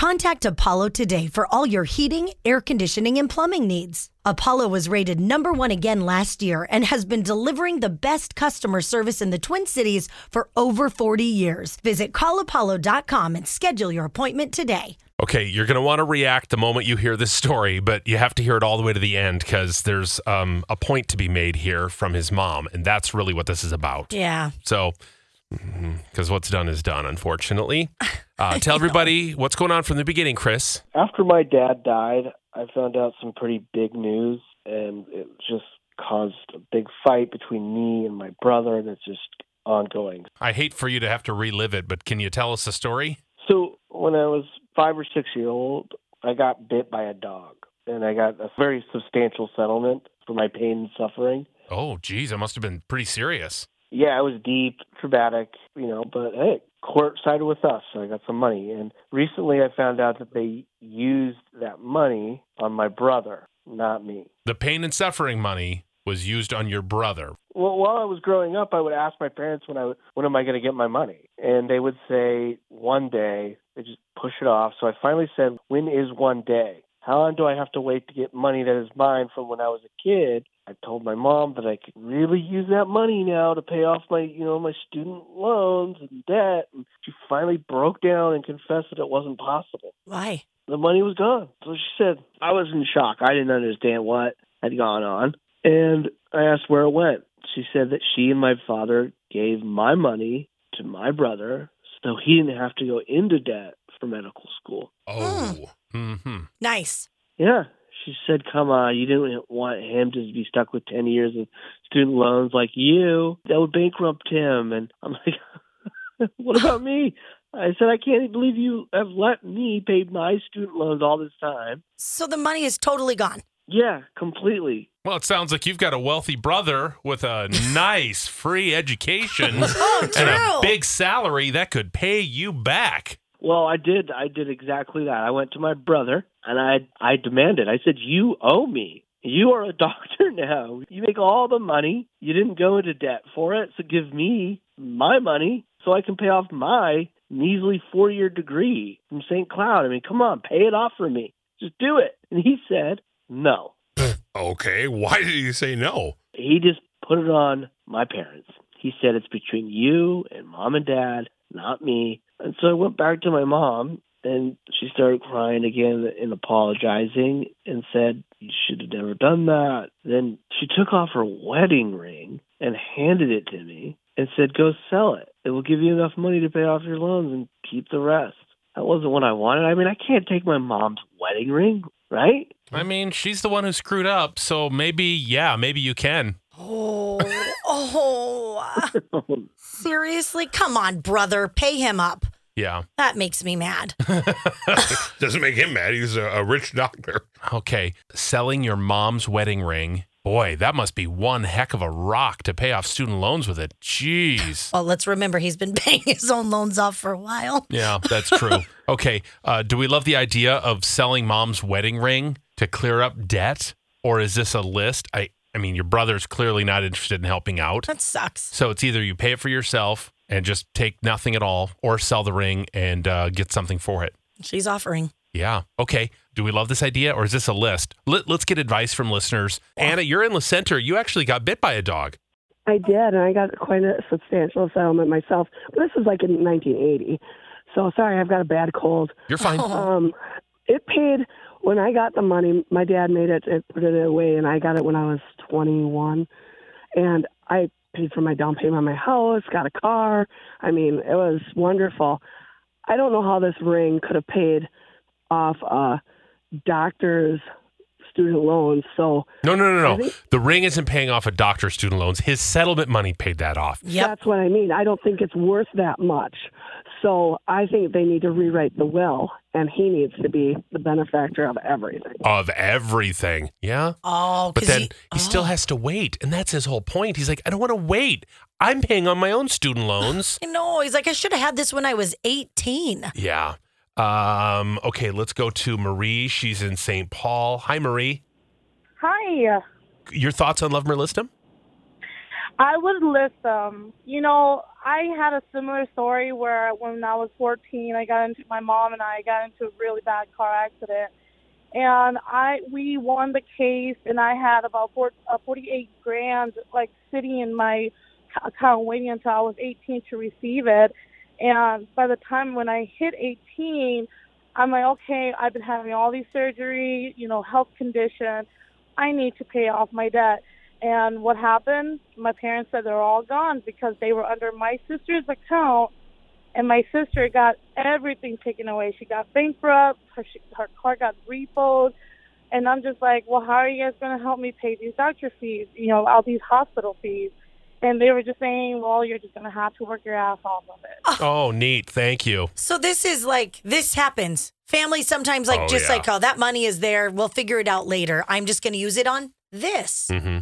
Contact Apollo today for all your heating, air conditioning, and plumbing needs. Apollo was rated number one again last year and has been delivering the best customer service in the Twin Cities for over 40 years. Visit callapollo.com and schedule your appointment today. Okay, you're going to want to react the moment you hear this story, but you have to hear it all the way to the end because there's um, a point to be made here from his mom, and that's really what this is about. Yeah. So, because what's done is done, unfortunately. Uh, tell everybody what's going on from the beginning, Chris. After my dad died, I found out some pretty big news, and it just caused a big fight between me and my brother, and it's just ongoing. I hate for you to have to relive it, but can you tell us the story? So when I was five or six years old, I got bit by a dog, and I got a very substantial settlement for my pain and suffering. Oh, geez, it must have been pretty serious. Yeah, it was deep, traumatic, you know, but hey, court sided with us, so I got some money. And recently I found out that they used that money on my brother, not me. The pain and suffering money was used on your brother. Well, while I was growing up, I would ask my parents when I would- when am I going to get my money, and they would say one day. They just push it off. So I finally said, "When is one day? How long do I have to wait to get money that is mine from when I was a kid?" I told my mom that I could really use that money now to pay off my, you know, my student loans and debt. And she finally broke down and confessed that it wasn't possible Why? the money was gone. So she said, I was in shock. I didn't understand what had gone on. And I asked where it went. She said that she and my father gave my money to my brother so he didn't have to go into debt for medical school. Oh, mm-hmm. Nice. Yeah. She said, come on, you didn't want him to be stuck with 10 years of student loans like you. That would bankrupt him. And I'm like, what about me? I said, I can't believe you have let me pay my student loans all this time. So the money is totally gone. Yeah, completely. Well, it sounds like you've got a wealthy brother with a nice free education Oh, and a big salary that could pay you back. Well, I did. I did exactly that. I went to my brother and I I demanded. I said, "You owe me. You are a doctor now. You make all the money. You didn't go into debt for it, so give me my money so I can pay off my measly four-year degree from St. Cloud. I mean, come on, pay it off for me. Just do it." And he said, "No." Okay, why did you say no? He just put it on my parents. He said it's between you and mom and dad, not me. And so I went back to my mom and she started crying again and apologizing and said, You should have never done that. Then she took off her wedding ring and handed it to me and said, Go sell it. It will give you enough money to pay off your loans and keep the rest. That wasn't what I wanted. I mean, I can't take my mom's wedding ring, right? I mean, she's the one who screwed up, so maybe, yeah, maybe you can. Oh, oh. Seriously? Come on, brother. Pay him up. Yeah. That makes me mad. Doesn't make him mad. He's a, a rich doctor. Okay, selling your mom's wedding ring. Boy, that must be one heck of a rock to pay off student loans with it. Jeez. Well, let's remember he's been paying his own loans off for a while. Yeah, that's true. Okay, uh, do we love the idea of selling mom's wedding ring to clear up debt, or is this a list? I, I mean, your brother's clearly not interested in helping out, That sucks. so it's either you pay it for yourself and just take nothing at all, or sell the ring and uh, get something for it. She's offering. Yeah. Okay. Do we love this idea, or is this a list? Let, let's get advice from listeners. Anna, you're in the center. You actually got bit by a dog. I did, and I got quite a substantial settlement myself. But this was like in 1980. So sorry, I've got a bad cold. You're fine. Um, it paid when I got the money. My dad made it and put it away, and I got it when I was 21, and I paid for my down payment on my house, got a car. I mean, it was wonderful. I don't know how this ring could have paid off a doctor's student loans. So No, no, no, no. The ring isn't paying off a doctor's student loans. His settlement money paid that off. Yep. That's what I mean. I don't think it's worth that much. So I think they need to rewrite the will, and he needs to be the benefactor of everything. Of everything. Yeah. Oh, but then he, he still oh. has to wait. And that's his whole point. He's like, I don't want to wait. I'm paying on my own student loans. I know. He's like, I should have had this when I was 18. yeah. Um, okay, let's go to Marie. She's in St. Paul. Hi, Marie. Hi. Your thoughts on Love 'Em or List 'Em? I would list them. You know, I had a similar story where when I was 14, I got into my mom and I got into a really bad car accident, and I we won the case, and I had about four, uh, 48 grand like sitting in my account waiting until I was 18 to receive it. And by the time when I hit 18, I'm like, okay, I've been having all these surgery, you know, health condition. I need to pay off my debt. And what happened? My parents said they're all gone because they were under my sister's account, and my sister got everything taken away. She got bankrupt. Her her car got repoed, and I'm just like, well, how are you guys going to help me pay these doctor fees? You know, all these hospital fees. And they were just saying, well, you're just going to have to work your ass off of it. Oh, neat. Thank you. So this is like this happens. Families sometimes like Oh, just yeah. like, oh, that money is there. We'll figure it out later. I'm just going to use it on this. hmm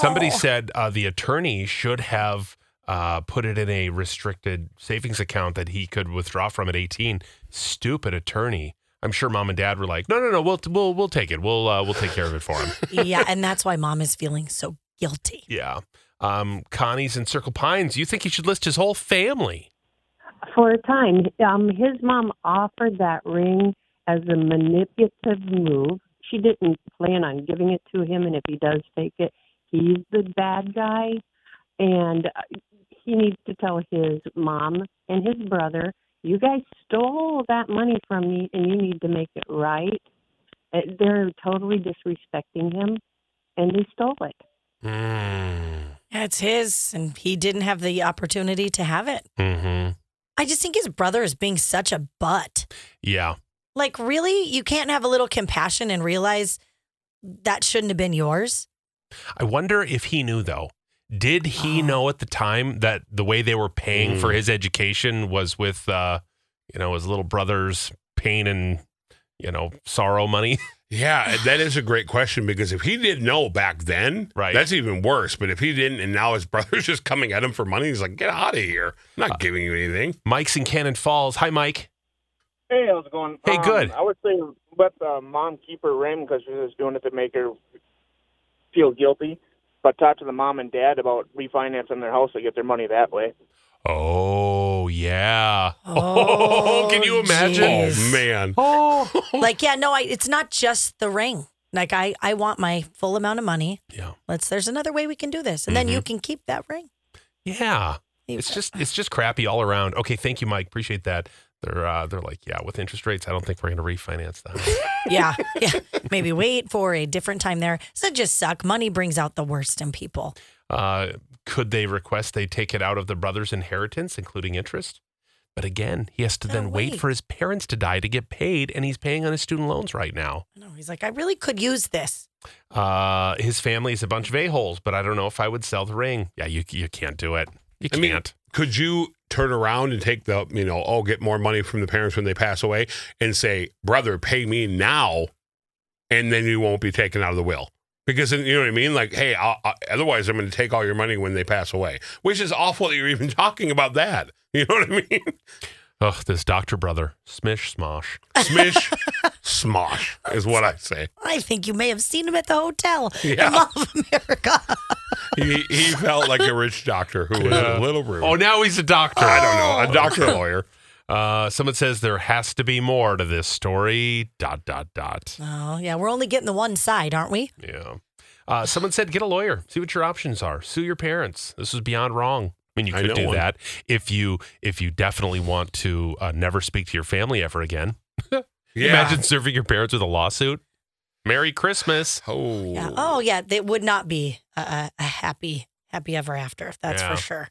Somebody Oh. said uh, the attorney should have uh, put it in a restricted savings account that he could withdraw from at 18. Stupid attorney. I'm sure mom and dad were like, no, no, no, we'll we'll we'll take it. We'll uh, we'll take care of it for him. yeah, and that's why mom is feeling so guilty. yeah. Um, Connie's in Circle Pines. You think he should list his whole family? for a time. Um, his mom offered that ring as a manipulative move. She didn't plan on giving it to him, and if he does take it, he's the bad guy. And uh, he needs to tell his mom and his brother, "You guys stole that money from me, and you need to make it right." Uh, They're totally disrespecting him, and they stole it. Mm. Yeah, it's his, and he didn't have the opportunity to have it. hmm I just think his brother is being such a butt. Yeah. Like, really? You can't have a little compassion and realize that shouldn't have been yours? I wonder if he knew though. Did he know at the time that the way they were paying for his education was with, uh, you know, his little brother's pain and, you know, sorrow money? Yeah, that is a great question because if he didn't know back then, Right. that's even worse. But if he didn't, and now his brother's just coming at him for money, he's like, "Get out of here! I'm Uh, not giving you anything." Mike's in Cannon Falls. Hi, Mike. Hey, how's it going? Hey, Um, good. I would say let the mom keep her ring because she's just doing it to make her feel guilty. But talk to the mom and dad about refinancing their house to get their money that way. Oh, yeah. Oh, can you imagine? jeez. Oh man, Oh. Like, yeah, no, I, it's not just the ring. Like, I, I want my full amount of money. Yeah. Let's. There's another way we can do this, and then you can keep that ring. Yeah. It's just it's just crappy all around. Okay, thank you, Mike. Appreciate that. They're uh, they're like, yeah, with interest rates, I don't think we're going to refinance that. yeah, yeah. Maybe wait for a different time there. So it just suck. Money brings out the worst in people. Uh, could they request they take it out of the brother's inheritance, including interest? But again, he has to No, then wait wait. for his parents to die to get paid, and he's paying on his student loans right now. No, he's like, I really could use this. Uh, his family is a bunch of a holes, but I don't know if I would sell the ring. Yeah, you you can't do it. You I can't. mean, could you turn around and take the, you know, oh, get more money from the parents when they pass away, and say, "Brother, pay me now," and then you won't be taken out of the will. Because you know what I mean? Like, hey, I'll, I, otherwise I'm going to take all your money when they pass away, which is awful that you're even talking about that. You know what I mean? Ugh, this doctor brother, smish smosh. Smish, smosh is what I say. I think you may have seen him at the hotel Yeah. in Mall of America. He, he felt like a rich doctor who was a little rude. Oh, now he's a doctor. I don't know, a doctor lawyer. Uh, someone says there has to be more to this story. Dot dot dot. oh, yeah. We're only getting the one side, aren't we? Yeah. Uh, someone said get a lawyer. See what your options are. Sue your parents. This is beyond wrong. I mean, you could do one. that if you if you definitely want to uh, never speak to your family ever again. Yeah. Imagine serving your parents with a lawsuit. Merry Christmas. Oh. Yeah. Oh, yeah. It would not be a, a, a happy, happy ever after. That's Yeah. for sure.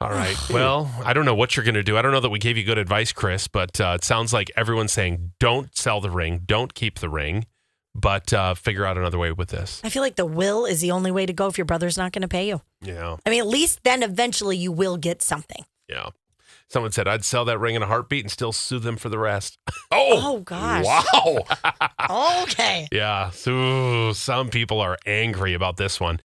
All right. Well, I don't know what you're going to do. I don't know that we gave you good advice, Chris, but uh, it sounds like everyone's saying don't sell the ring, don't keep the ring, but uh, figure out another way with this. I feel like the will is the only way to go if your brother's not going to pay you. Yeah. I mean, at least then eventually you will get something. Yeah. Someone said I'd sell that ring in a heartbeat and still sue them for the rest. Oh, Oh, gosh. Wow. Okay. Yeah. So some people are angry about this one.